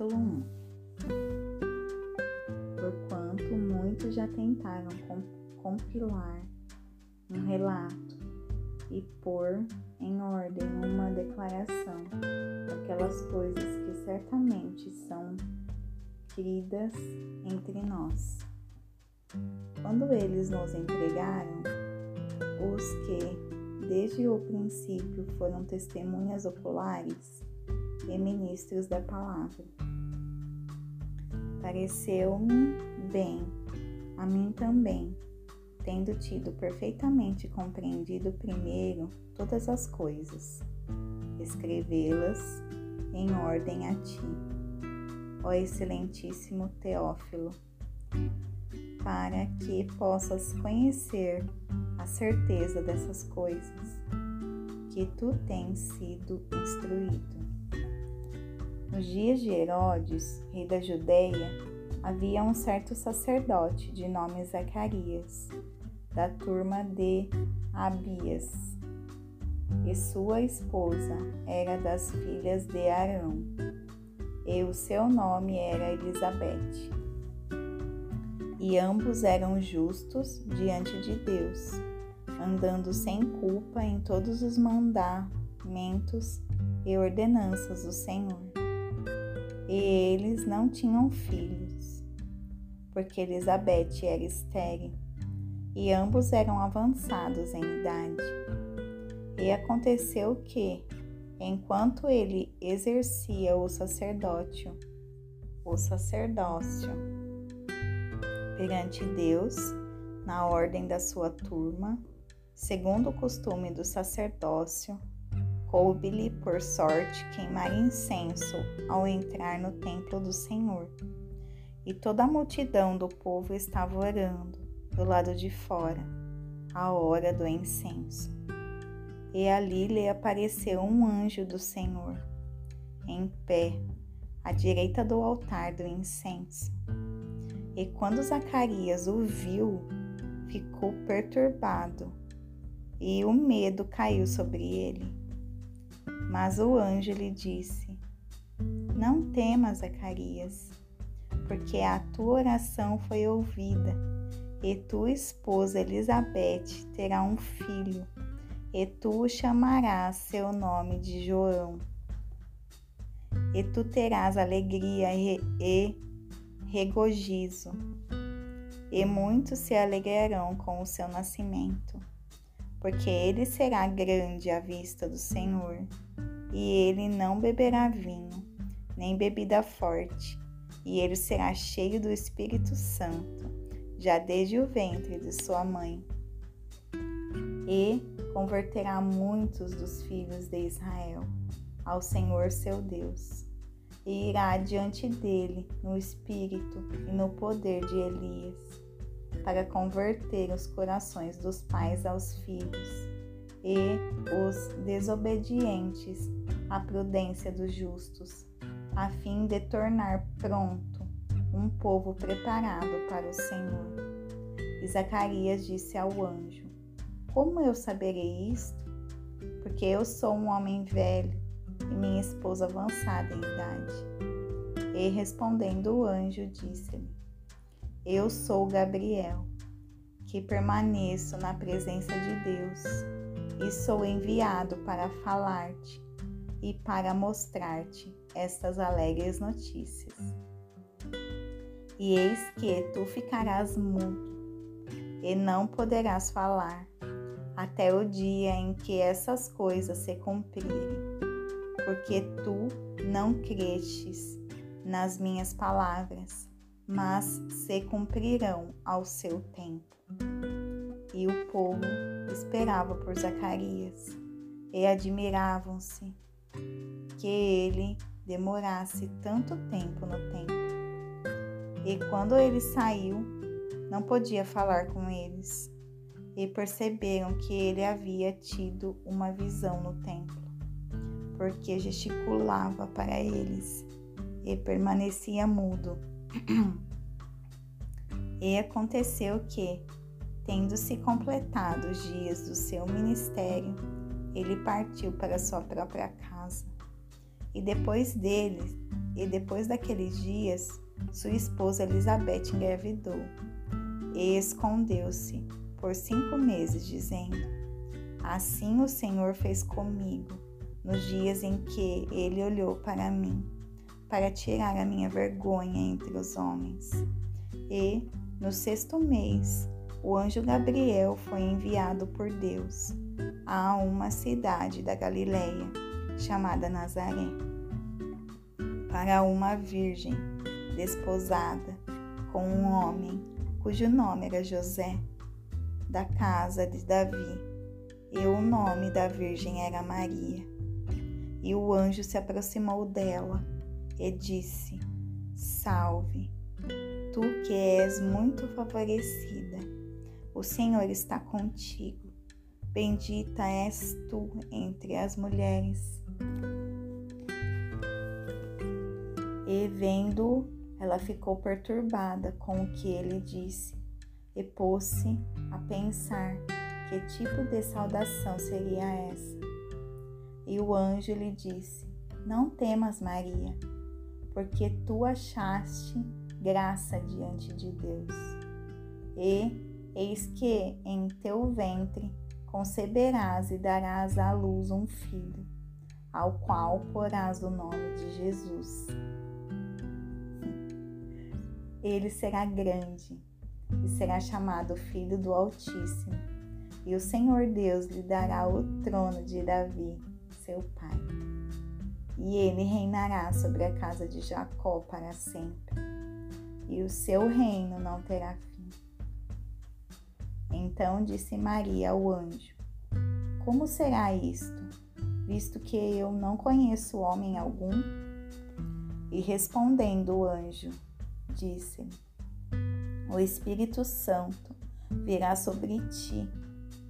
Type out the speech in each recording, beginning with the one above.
Capítulo 1 Porquanto muitos já tentaram compilar um relato e pôr em ordem uma declaração daquelas coisas que certamente são queridas entre nós. Quando eles nos entregaram, os que desde o princípio foram testemunhas oculares e ministros da palavra. Pareceu-me bem, a mim também, tendo tido perfeitamente compreendido primeiro todas as coisas, escrevê-las em ordem a ti, ó excelentíssimo Teófilo, para que possas conhecer a certeza dessas coisas que tu tens sido instruído. Nos dias de Herodes, rei da Judéia, havia um certo sacerdote de nome Zacarias, da turma de Abias, e sua esposa era das filhas de Arão, e o seu nome era Elizabeth. E ambos eram justos diante de Deus, andando sem culpa em todos os mandamentos e ordenanças do Senhor. E eles não tinham filhos, porque Elizabeth era estéril, e ambos eram avançados em idade. E aconteceu que, enquanto ele exercia o sacerdócio, o sacerdócio perante Deus, na ordem da sua turma, segundo o costume do sacerdócio, coube-lhe por sorte queimar incenso ao entrar no templo do Senhor. E toda a multidão do povo estava orando do lado de fora, à hora do incenso. E ali lhe apareceu um anjo do Senhor, em pé, à direita do altar do incenso. E quando Zacarias o viu, ficou perturbado, e o medo caiu sobre ele. Mas o anjo lhe disse: Não temas, Zacarias, porque a tua oração foi ouvida, e tua esposa Elizabeth terá um filho, e tu chamarás seu nome de João. E tu terás alegria e, e regozijo, e muitos se alegrarão com o seu nascimento porque ele será grande à vista do Senhor, e ele não beberá vinho, nem bebida forte, e ele será cheio do Espírito Santo, já desde o ventre de sua mãe. E converterá muitos dos filhos de Israel ao Senhor seu Deus, e irá diante dele no espírito e no poder de Elias para converter os corações dos pais aos filhos e os desobedientes à prudência dos justos, a fim de tornar pronto um povo preparado para o Senhor. E Zacarias disse ao anjo: Como eu saberei isto? Porque eu sou um homem velho e minha esposa avançada em idade. E respondendo o anjo, disse-lhe: eu sou Gabriel, que permaneço na presença de Deus e sou enviado para falar-te e para mostrar-te estas alegres notícias. E eis que tu ficarás mudo e não poderás falar até o dia em que essas coisas se cumprirem, porque tu não crestes nas minhas palavras mas se cumprirão ao seu tempo. E o povo esperava por Zacarias e admiravam-se que ele demorasse tanto tempo no templo. E quando ele saiu, não podia falar com eles, e perceberam que ele havia tido uma visão no templo, porque gesticulava para eles e permanecia mudo. E aconteceu que, tendo-se completado os dias do seu ministério, ele partiu para sua própria casa. E depois dele, e depois daqueles dias, sua esposa Elizabeth engravidou e escondeu-se por cinco meses, dizendo: Assim o Senhor fez comigo nos dias em que ele olhou para mim, para tirar a minha vergonha entre os homens. E, no sexto mês, o anjo Gabriel foi enviado por Deus a uma cidade da Galileia chamada Nazaré, para uma virgem desposada com um homem cujo nome era José, da casa de Davi, e o nome da virgem era Maria. E o anjo se aproximou dela e disse: Salve, tu que és muito favorecida, o Senhor está contigo. Bendita és tu entre as mulheres. E vendo, ela ficou perturbada com o que ele disse e pôs-se a pensar que tipo de saudação seria essa. E o anjo lhe disse: Não temas, Maria, porque tu achaste graça diante de Deus. E eis que em teu ventre conceberás e darás à luz um filho, ao qual porás o nome de Jesus. Ele será grande e será chamado Filho do Altíssimo, e o Senhor Deus lhe dará o trono de Davi, seu pai. E ele reinará sobre a casa de Jacó para sempre, e o seu reino não terá fim. Então disse Maria ao anjo: Como será isto, visto que eu não conheço homem algum? E respondendo o anjo, disse-lhe: O Espírito Santo virá sobre ti,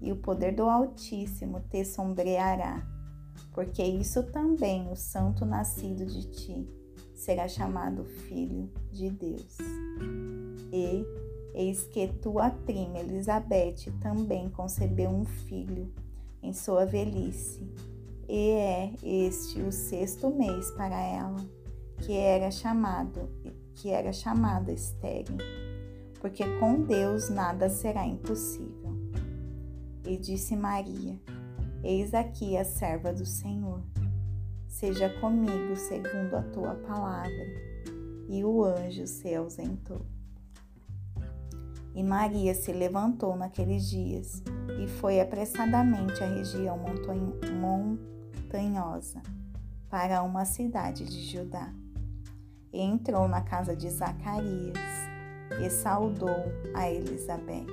e o poder do Altíssimo te sombreará, porque isso também o santo nascido de ti será chamado Filho de Deus. E Eis que tua prima Elizabeth também concebeu um filho em sua velhice, e é este o sexto mês para ela, que era chamado, que era chamada estéril, porque com Deus nada será impossível. E disse Maria: Eis aqui a serva do Senhor. Seja comigo segundo a tua palavra. E o anjo se ausentou. E Maria se levantou naqueles dias e foi apressadamente à região montanhosa, para uma cidade de Judá. E entrou na casa de Zacarias e saudou a Elizabeth.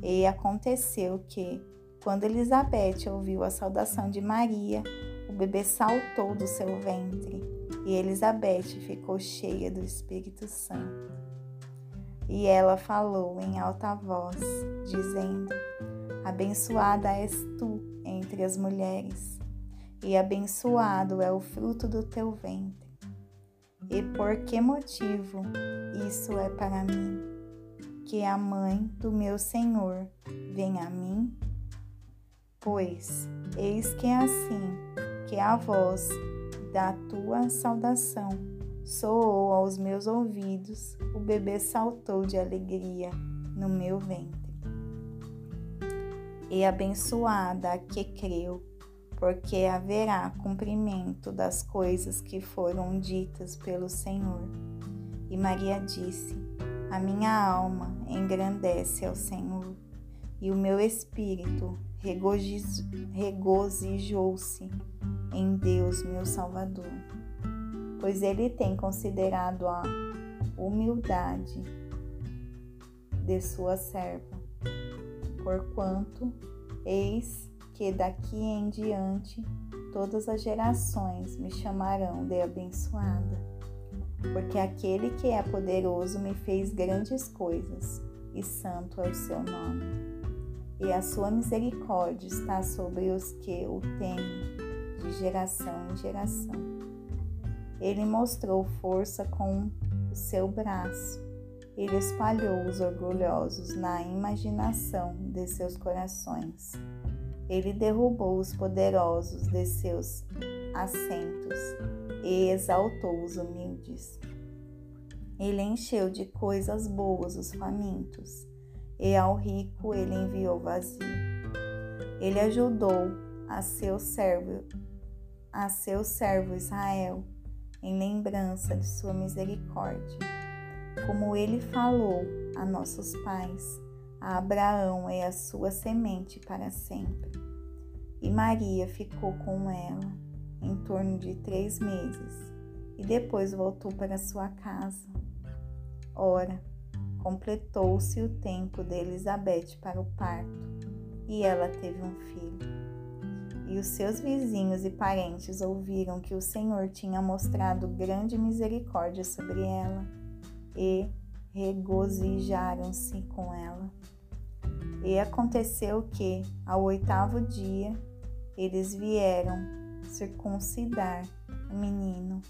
E aconteceu que, quando Elizabeth ouviu a saudação de Maria, o bebê saltou do seu ventre e Elizabeth ficou cheia do Espírito Santo. E ela falou em alta voz, dizendo: Abençoada és tu entre as mulheres, e abençoado é o fruto do teu ventre. E por que motivo isso é para mim? Que a mãe do meu Senhor venha a mim? Pois eis que é assim que a voz da tua saudação soou aos meus ouvidos, o bebê saltou de alegria no meu ventre. E abençoada a que creu, porque haverá cumprimento das coisas que foram ditas pelo Senhor. E Maria disse: A minha alma engrandece ao Senhor, e o meu espírito regozijou-se em Deus, meu Salvador pois ele tem considerado a humildade de sua serva. Porquanto, eis que daqui em diante todas as gerações me chamarão de abençoada, porque aquele que é poderoso me fez grandes coisas, e santo é o seu nome. E a sua misericórdia está sobre os que o temem, de geração em geração. Ele mostrou força com o seu braço. Ele espalhou os orgulhosos na imaginação de seus corações. Ele derrubou os poderosos de seus assentos e exaltou os humildes. Ele encheu de coisas boas os famintos, e ao rico ele enviou vazio. Ele ajudou a seu servo, a seu servo Israel, em lembrança de sua misericórdia, como ele falou a nossos pais, a Abraão e a sua semente para sempre. E Maria ficou com ela em torno de três meses e depois voltou para sua casa. Ora, completou-se o tempo de Elizabeth para o parto e ela teve um filho. E os seus vizinhos e parentes ouviram que o Senhor tinha mostrado grande misericórdia sobre ela e regozijaram-se com ela. E aconteceu que, ao oitavo dia, eles vieram circuncidar o menino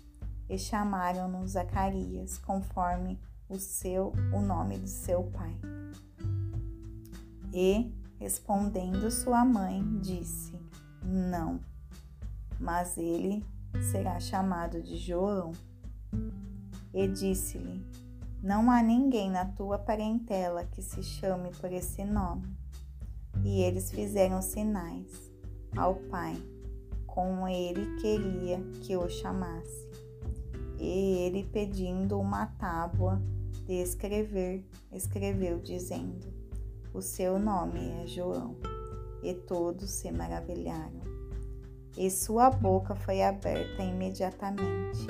e chamaram-no Zacarias, conforme o seu o nome de seu pai. E, respondendo sua mãe, disse: Não, mas ele será chamado de João. E disse-lhe: não há ninguém na tua parentela que se chame por esse nome. E eles fizeram sinais ao pai, como ele queria que o chamasse. E ele, pedindo uma tábua de escrever, escreveu, dizendo: O seu nome é João. E todos se maravilharam. E sua boca foi aberta imediatamente,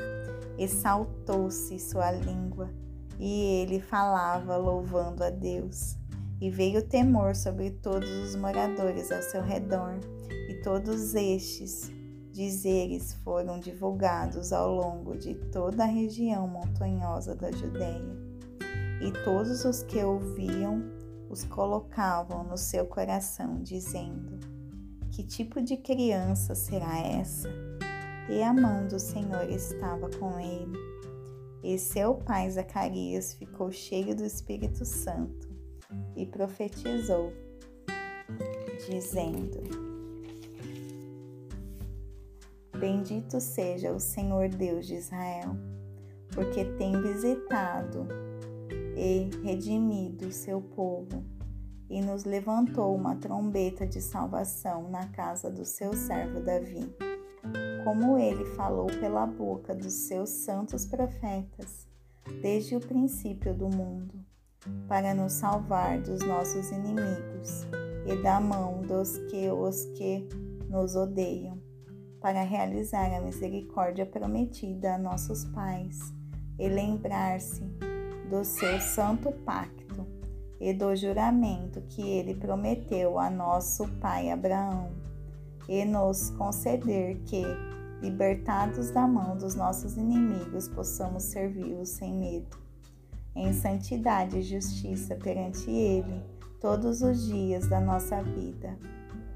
e saltou-se sua língua e ele falava louvando a Deus. E veio temor sobre todos os moradores ao seu redor, e todos estes dizeres foram divulgados ao longo de toda a região montanhosa da Judéia. E todos os que ouviam os colocavam no seu coração, dizendo: Que tipo de criança será essa? E a mão do Senhor estava com ele e seu pai Zacarias ficou cheio do Espírito Santo e profetizou, dizendo: Bendito seja o Senhor Deus de Israel, porque tem visitado e redimido o seu povo e nos levantou uma trombeta de salvação na casa do seu servo Davi como ele falou pela boca dos seus santos profetas, desde o princípio do mundo, para nos salvar dos nossos inimigos e da mão dos que os que nos odeiam, para realizar a misericórdia prometida a nossos pais e lembrar-se do seu santo pacto e do juramento que ele prometeu a nosso pai Abraão e nos conceder que, libertados da mão dos nossos inimigos, possamos servi-lo sem medo, em santidade e justiça perante Ele todos os dias da nossa vida.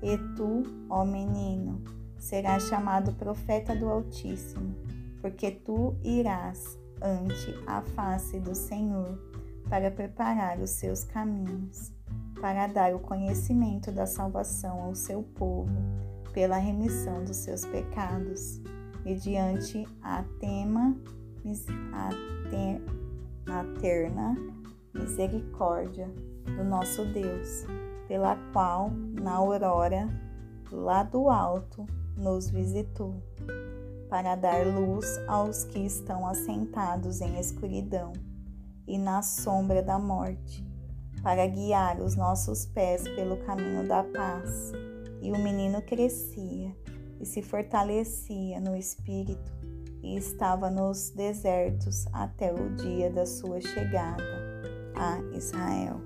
E tu, ó menino, serás chamado profeta do Altíssimo, porque tu irás ante a face do Senhor para preparar os seus caminhos, para dar o conhecimento da salvação ao seu povo pela remissão dos seus pecados, mediante a tema a, te, a terna misericórdia do nosso Deus, pela qual na aurora lá do alto nos visitou, para dar luz aos que estão assentados em escuridão e na sombra da morte, para guiar os nossos pés pelo caminho da paz e o menino crescia e se fortalecia no espírito e estava nos desertos até o dia da sua chegada a Israel.